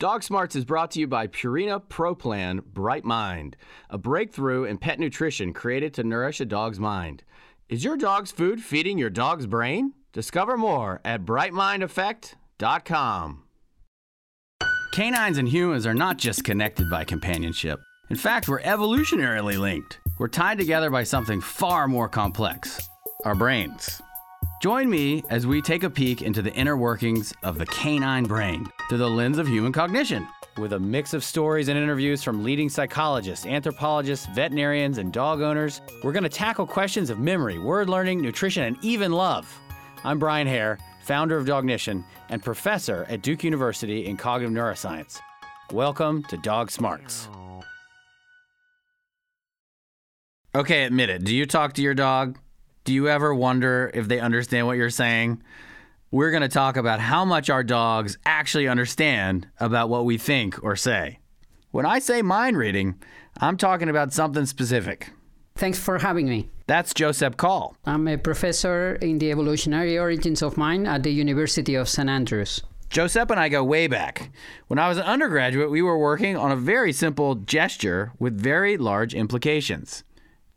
Dog Smarts is brought to you by Purina Pro Plan Bright Mind, a breakthrough in pet nutrition created to nourish a dog's mind. Is your dog's food feeding your dog's brain? Discover more at brightmindeffect.com. Canines and humans are not just connected by companionship. In fact, we're evolutionarily linked. We're tied together by something far more complex our brains. Join me as we take a peek into the inner workings of the canine brain through the lens of human cognition. With a mix of stories and interviews from leading psychologists, anthropologists, veterinarians, and dog owners, we're going to tackle questions of memory, word learning, nutrition, and even love. I'm Brian Hare, founder of Dognition and professor at Duke University in cognitive neuroscience. Welcome to Dog Smarts. Okay, admit it. Do you talk to your dog? Do you ever wonder if they understand what you're saying? We're going to talk about how much our dogs actually understand about what we think or say. When I say mind reading, I'm talking about something specific. Thanks for having me. That's Josep Call. I'm a professor in the evolutionary origins of mind at the University of St. Andrews. Josep and I go way back. When I was an undergraduate, we were working on a very simple gesture with very large implications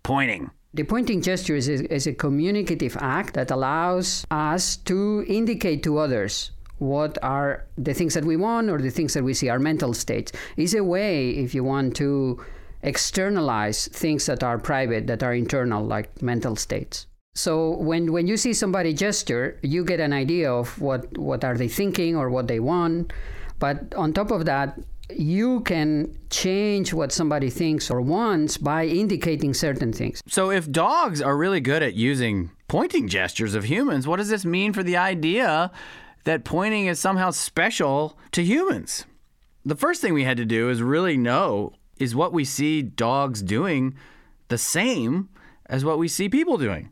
pointing. The pointing gesture is a, is a communicative act that allows us to indicate to others what are the things that we want or the things that we see, our mental states. It's a way, if you want to externalize things that are private, that are internal, like mental states. So when, when you see somebody gesture, you get an idea of what, what are they thinking or what they want. But on top of that, you can change what somebody thinks or wants by indicating certain things. So, if dogs are really good at using pointing gestures of humans, what does this mean for the idea that pointing is somehow special to humans? The first thing we had to do is really know is what we see dogs doing the same as what we see people doing.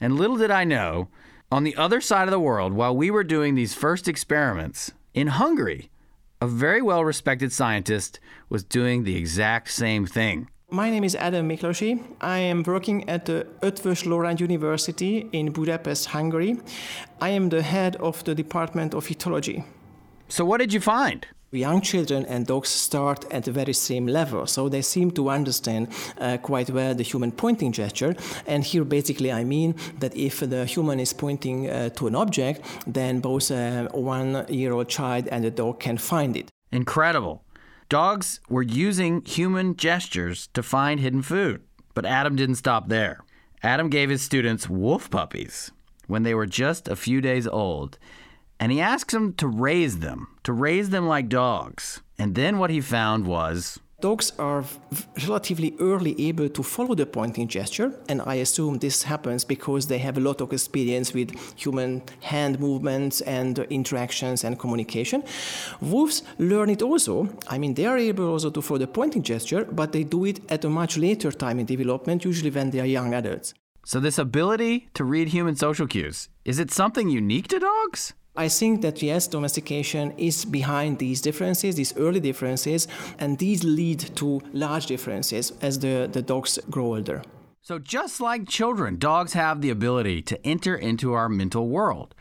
And little did I know, on the other side of the world, while we were doing these first experiments in Hungary, a very well respected scientist was doing the exact same thing. My name is Adam Miklosi. I am working at the Eötvös Loránd University in Budapest, Hungary. I am the head of the Department of Ethology. So, what did you find? Young children and dogs start at the very same level. So they seem to understand uh, quite well the human pointing gesture. And here, basically, I mean that if the human is pointing uh, to an object, then both a one year old child and a dog can find it. Incredible. Dogs were using human gestures to find hidden food. But Adam didn't stop there. Adam gave his students wolf puppies when they were just a few days old and he asks them to raise them, to raise them like dogs. And then what he found was dogs are relatively early able to follow the pointing gesture, and I assume this happens because they have a lot of experience with human hand movements and interactions and communication. Wolves learn it also. I mean, they are able also to follow the pointing gesture, but they do it at a much later time in development, usually when they are young adults. So, this ability to read human social cues, is it something unique to dogs? I think that yes, domestication is behind these differences, these early differences, and these lead to large differences as the, the dogs grow older. So, just like children, dogs have the ability to enter into our mental world.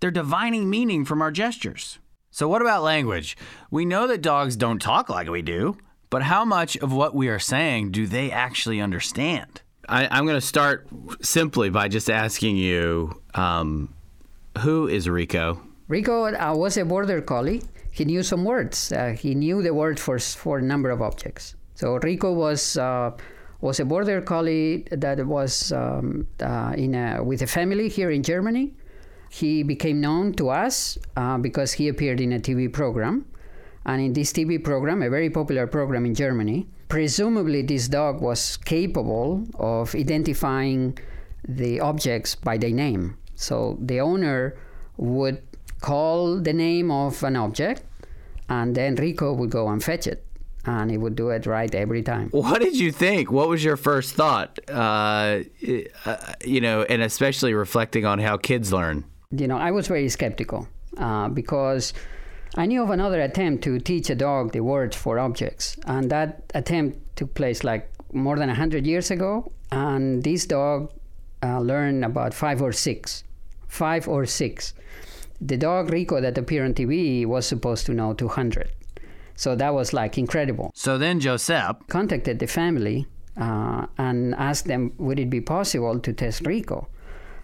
They're divining meaning from our gestures. So, what about language? We know that dogs don't talk like we do, but how much of what we are saying do they actually understand? I, am going to start simply by just asking you um, who is Rico? Rico uh, was a border collie. He knew some words. Uh, he knew the word for for a number of objects. So Rico was uh, was a border collie that was um, uh, in a, with a family here in Germany. He became known to us uh, because he appeared in a TV program, and in this TV program, a very popular program in Germany, presumably this dog was capable of identifying the objects by their name. So the owner would call the name of an object, and then Rico would go and fetch it. And he would do it right every time. What did you think? What was your first thought? Uh, uh, you know, and especially reflecting on how kids learn. You know, I was very skeptical uh, because I knew of another attempt to teach a dog the words for objects, and that attempt took place like more than 100 years ago. And this dog uh, learned about five or six five or six. The dog Rico that appeared on TV was supposed to know 200. So that was like incredible. So then Josep Contacted the family uh, and asked them, would it be possible to test Rico?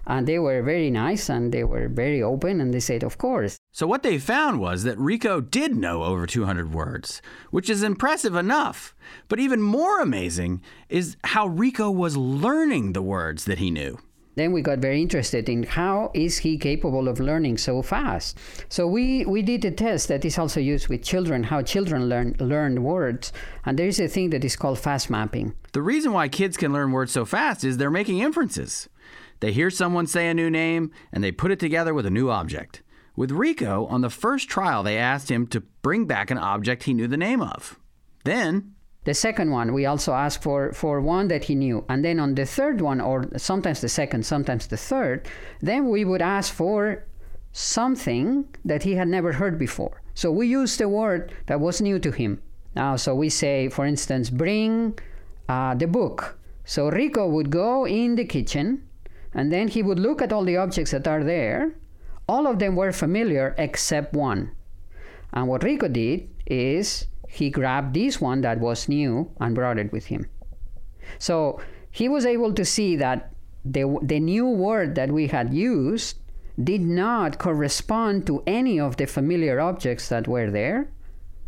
And they were very nice and they were very open and they said, of course. So what they found was that Rico did know over 200 words, which is impressive enough. But even more amazing is how Rico was learning the words that he knew. Then we got very interested in how is he capable of learning so fast. So we, we did a test that is also used with children, how children learn learn words. And there is a thing that is called fast mapping. The reason why kids can learn words so fast is they're making inferences. They hear someone say a new name and they put it together with a new object. With Rico, on the first trial, they asked him to bring back an object he knew the name of. Then, The second one, we also asked for, for one that he knew. And then on the third one, or sometimes the second, sometimes the third, then we would ask for something that he had never heard before. So we used a word that was new to him. Now, so we say, for instance, bring uh, the book. So Rico would go in the kitchen and then he would look at all the objects that are there. All of them were familiar except one. And what Rico did is he grabbed this one that was new and brought it with him. So he was able to see that the, the new word that we had used did not correspond to any of the familiar objects that were there.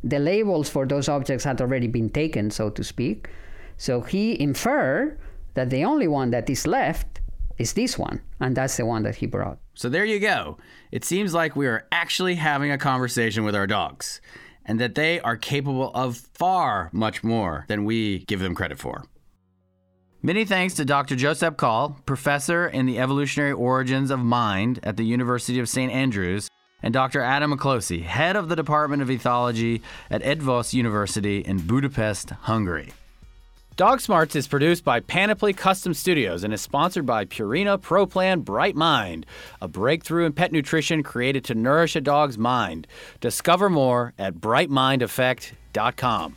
The labels for those objects had already been taken, so to speak. So he inferred that the only one that is left is this one, and that's the one that he brought. so there you go. It seems like we are actually having a conversation with our dogs, and that they are capable of far much more than we give them credit for. Many thanks to Dr. Joseph Call, professor in the evolutionary origins of mind at the University of St. Andrews, and Dr. Adam Miklosi, head of the Department of Ethology at Eötvös University in Budapest, Hungary. Dog Smarts is produced by Panoply Custom Studios and is sponsored by Purina Pro Plan Bright Mind, a breakthrough in pet nutrition created to nourish a dog's mind. Discover more at brightmindeffect.com.